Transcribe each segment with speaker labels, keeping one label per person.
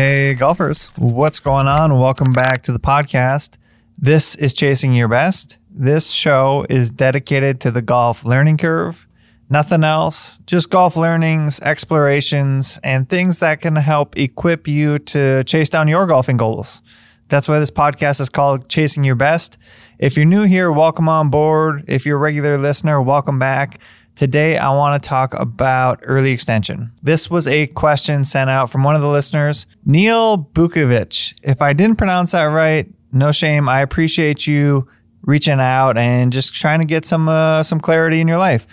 Speaker 1: Hey, golfers, what's going on? Welcome back to the podcast. This is Chasing Your Best. This show is dedicated to the golf learning curve. Nothing else, just golf learnings, explorations, and things that can help equip you to chase down your golfing goals. That's why this podcast is called Chasing Your Best. If you're new here, welcome on board. If you're a regular listener, welcome back. Today, I want to talk about early extension. This was a question sent out from one of the listeners, Neil Bukovic. If I didn't pronounce that right, no shame. I appreciate you reaching out and just trying to get some uh, some clarity in your life.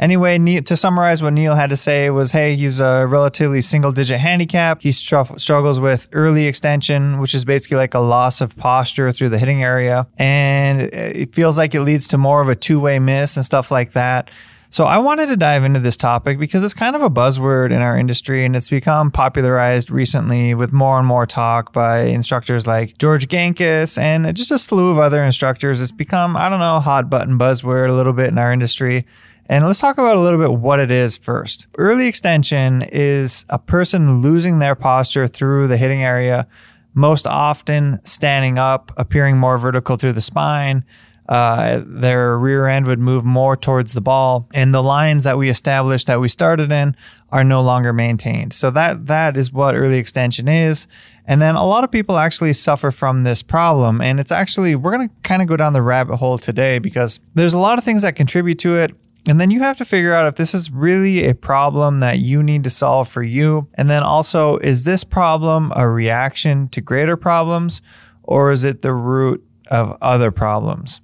Speaker 1: Anyway, to summarize what Neil had to say was, hey, he's a relatively single digit handicap. He str- struggles with early extension, which is basically like a loss of posture through the hitting area. And it feels like it leads to more of a two way miss and stuff like that. So I wanted to dive into this topic because it's kind of a buzzword in our industry and it's become popularized recently with more and more talk by instructors like George Gankas and just a slew of other instructors. It's become, I don't know, hot button buzzword a little bit in our industry. And let's talk about a little bit what it is first. Early extension is a person losing their posture through the hitting area, most often standing up, appearing more vertical through the spine, uh, their rear end would move more towards the ball, and the lines that we established that we started in are no longer maintained. So that that is what early extension is. And then a lot of people actually suffer from this problem, and it's actually we're going to kind of go down the rabbit hole today because there's a lot of things that contribute to it. And then you have to figure out if this is really a problem that you need to solve for you. And then also, is this problem a reaction to greater problems or is it the root of other problems?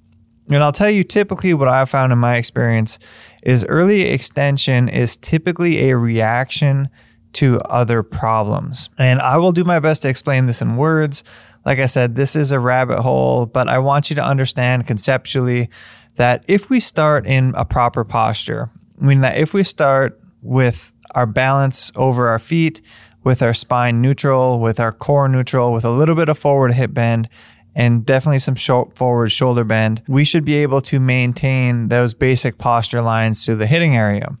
Speaker 1: And I'll tell you typically what I've found in my experience is early extension is typically a reaction to other problems. And I will do my best to explain this in words. Like I said, this is a rabbit hole, but I want you to understand conceptually that if we start in a proper posture, meaning that if we start with our balance over our feet, with our spine neutral, with our core neutral, with a little bit of forward hip bend, and definitely some forward shoulder bend, we should be able to maintain those basic posture lines through the hitting area.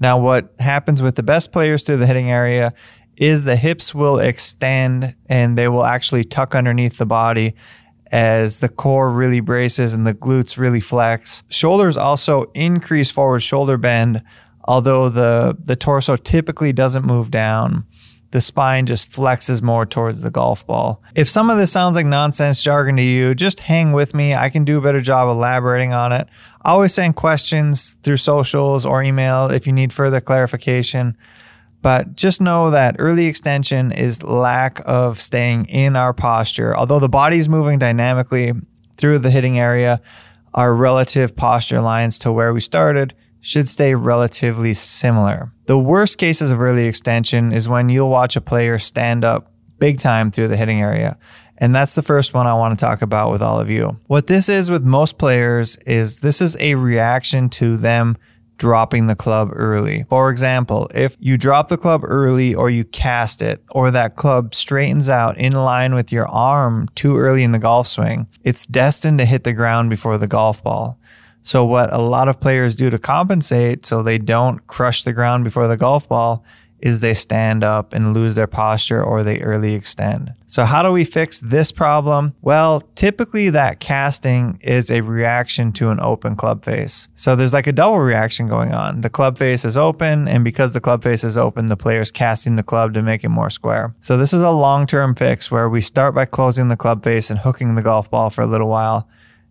Speaker 1: Now, what happens with the best players through the hitting area is the hips will extend and they will actually tuck underneath the body as the core really braces and the glutes really flex. Shoulders also increase forward shoulder bend, although the, the torso typically doesn't move down the spine just flexes more towards the golf ball. If some of this sounds like nonsense jargon to you, just hang with me. I can do a better job elaborating on it. Always send questions through socials or email if you need further clarification. But just know that early extension is lack of staying in our posture. Although the body is moving dynamically through the hitting area, our relative posture lines to where we started should stay relatively similar. The worst cases of early extension is when you'll watch a player stand up big time through the hitting area. And that's the first one I want to talk about with all of you. What this is with most players is this is a reaction to them dropping the club early. For example, if you drop the club early or you cast it or that club straightens out in line with your arm too early in the golf swing, it's destined to hit the ground before the golf ball. So, what a lot of players do to compensate so they don't crush the ground before the golf ball is they stand up and lose their posture or they early extend. So, how do we fix this problem? Well, typically that casting is a reaction to an open club face. So, there's like a double reaction going on. The club face is open, and because the club face is open, the player's casting the club to make it more square. So, this is a long term fix where we start by closing the club face and hooking the golf ball for a little while.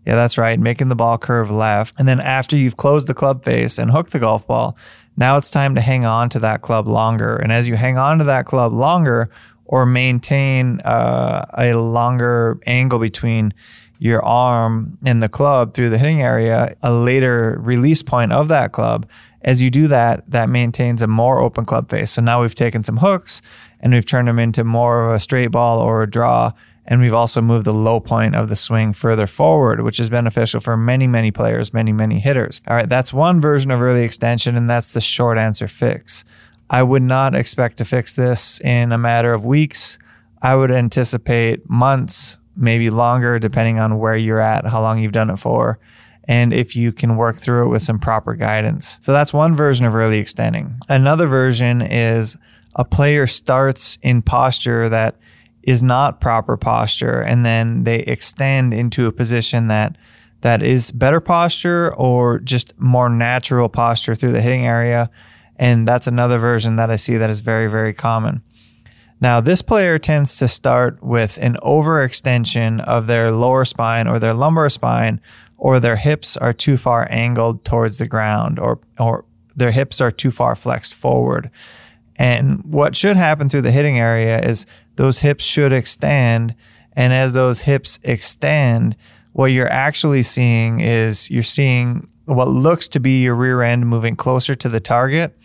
Speaker 1: Yeah, that's right. Making the ball curve left. And then after you've closed the club face and hooked the golf ball, now it's time to hang on to that club longer. And as you hang on to that club longer or maintain uh, a longer angle between your arm and the club through the hitting area, a later release point of that club, as you do that, that maintains a more open club face. So now we've taken some hooks and we've turned them into more of a straight ball or a draw and we've also moved the low point of the swing further forward, which is beneficial for many, many players, many, many hitters. All right, that's one version of early extension, and that's the short answer fix. I would not expect to fix this in a matter of weeks. I would anticipate months, maybe longer, depending on where you're at, how long you've done it for, and if you can work through it with some proper guidance. So that's one version of early extending. Another version is a player starts in posture that is not proper posture and then they extend into a position that that is better posture or just more natural posture through the hitting area and that's another version that I see that is very very common. Now, this player tends to start with an overextension of their lower spine or their lumbar spine, or their hips are too far angled towards the ground, or, or their hips are too far flexed forward. And what should happen through the hitting area is those hips should extend. And as those hips extend, what you're actually seeing is you're seeing what looks to be your rear end moving closer to the target.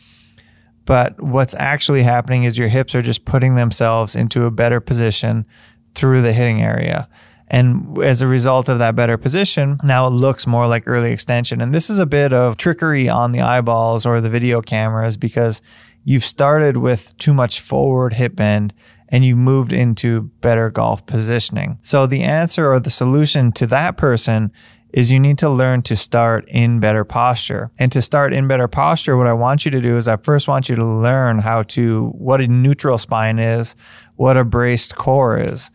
Speaker 1: But what's actually happening is your hips are just putting themselves into a better position through the hitting area. And as a result of that better position, now it looks more like early extension. And this is a bit of trickery on the eyeballs or the video cameras because you've started with too much forward hip bend and you've moved into better golf positioning. So the answer or the solution to that person is you need to learn to start in better posture. And to start in better posture, what I want you to do is I first want you to learn how to, what a neutral spine is, what a braced core is.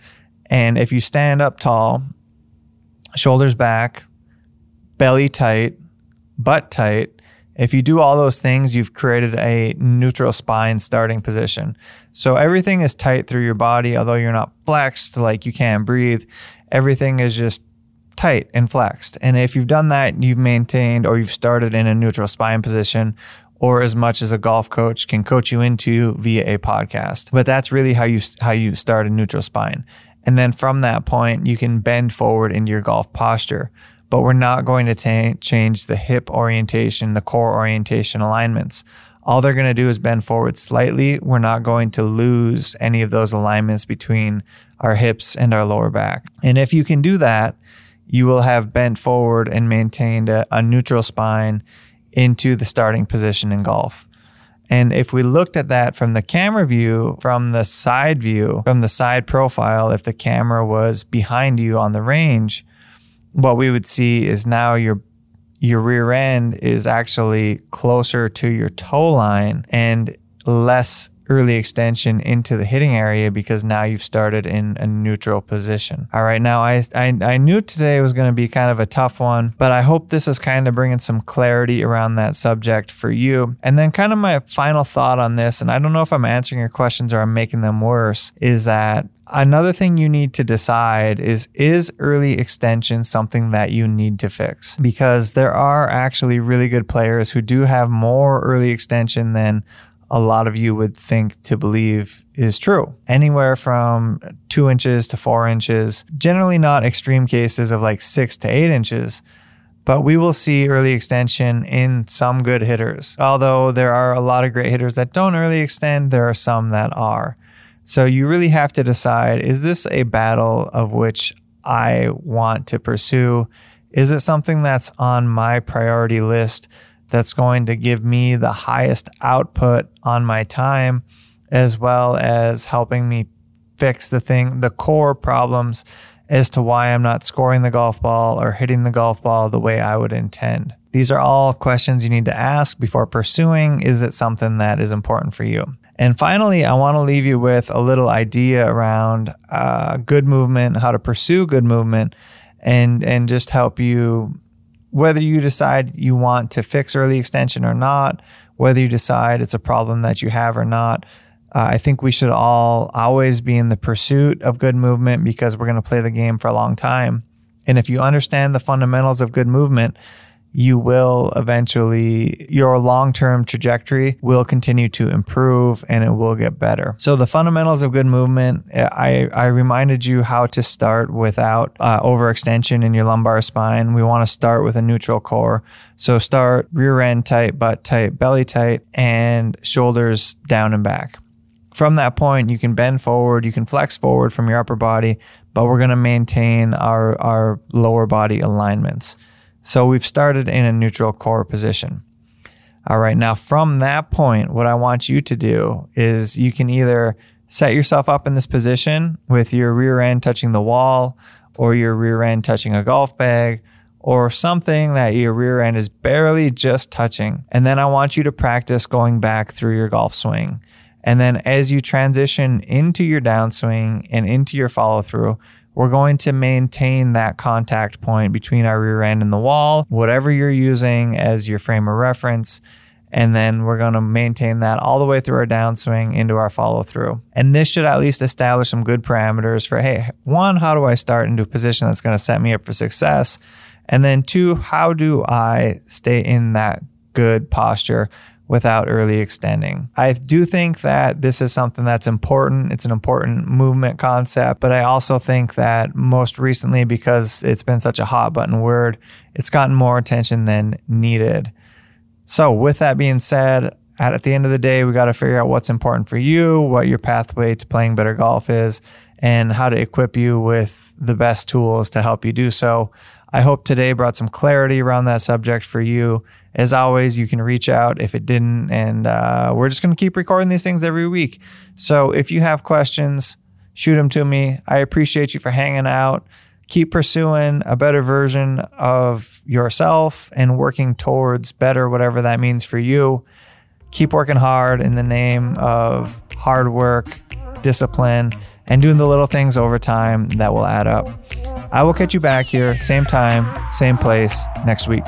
Speaker 1: And if you stand up tall, shoulders back, belly tight, butt tight, if you do all those things, you've created a neutral spine starting position. So everything is tight through your body, although you're not flexed, like you can't breathe. Everything is just tight and flexed. And if you've done that, you've maintained or you've started in a neutral spine position or as much as a golf coach can coach you into via a podcast. But that's really how you how you start a neutral spine. And then from that point, you can bend forward into your golf posture. But we're not going to change the hip orientation, the core orientation alignments. All they're going to do is bend forward slightly. We're not going to lose any of those alignments between our hips and our lower back. And if you can do that, you will have bent forward and maintained a, a neutral spine into the starting position in golf. And if we looked at that from the camera view, from the side view, from the side profile, if the camera was behind you on the range, what we would see is now your your rear end is actually closer to your toe line and less early extension into the hitting area because now you've started in a neutral position. All right, now I I, I knew today was going to be kind of a tough one, but I hope this is kind of bringing some clarity around that subject for you. And then kind of my final thought on this, and I don't know if I'm answering your questions or I'm making them worse, is that Another thing you need to decide is is early extension something that you need to fix? Because there are actually really good players who do have more early extension than a lot of you would think to believe is true. Anywhere from two inches to four inches, generally not extreme cases of like six to eight inches, but we will see early extension in some good hitters. Although there are a lot of great hitters that don't early extend, there are some that are. So you really have to decide is this a battle of which I want to pursue? Is it something that's on my priority list? That's going to give me the highest output on my time, as well as helping me fix the thing, the core problems as to why I'm not scoring the golf ball or hitting the golf ball the way I would intend. These are all questions you need to ask before pursuing. Is it something that is important for you? And finally, I want to leave you with a little idea around uh, good movement, how to pursue good movement, and and just help you whether you decide you want to fix early extension or not, whether you decide it's a problem that you have or not, uh, I think we should all always be in the pursuit of good movement because we're going to play the game for a long time. And if you understand the fundamentals of good movement, you will eventually, your long term trajectory will continue to improve and it will get better. So, the fundamentals of good movement, I, I reminded you how to start without uh, overextension in your lumbar spine. We want to start with a neutral core. So, start rear end tight, butt tight, belly tight, and shoulders down and back. From that point, you can bend forward, you can flex forward from your upper body, but we're going to maintain our, our lower body alignments. So we've started in a neutral core position. All right, now from that point, what I want you to do is you can either set yourself up in this position with your rear end touching the wall or your rear end touching a golf bag or something that your rear end is barely just touching. And then I want you to practice going back through your golf swing And then as you transition into your downswing and into your follow through, we're going to maintain that contact point between our rear end and the wall, whatever you're using as your frame of reference. And then we're going to maintain that all the way through our downswing into our follow through. And this should at least establish some good parameters for hey, one, how do I start into a position that's going to set me up for success? And then two, how do I stay in that good posture without early extending. I do think that this is something that's important. It's an important movement concept, but I also think that most recently, because it's been such a hot button word, it's gotten more attention than needed. So, with that being said, at, the end of the day, we got to figure out what's important for you, what your pathway to playing better golf is, and how to equip you with the best tools to help you do so. I hope today brought some clarity around that subject for you. As always, you can reach out if it didn't, and uh, we're just going to keep recording these things every week. So if you have questions, shoot them to me. I appreciate you for hanging out. Keep pursuing a better version of yourself and working towards better, whatever that means for you. Keep working hard in the name of hard work, discipline, and doing the little things over time that will add up. I will catch you back here, same time, same place next week.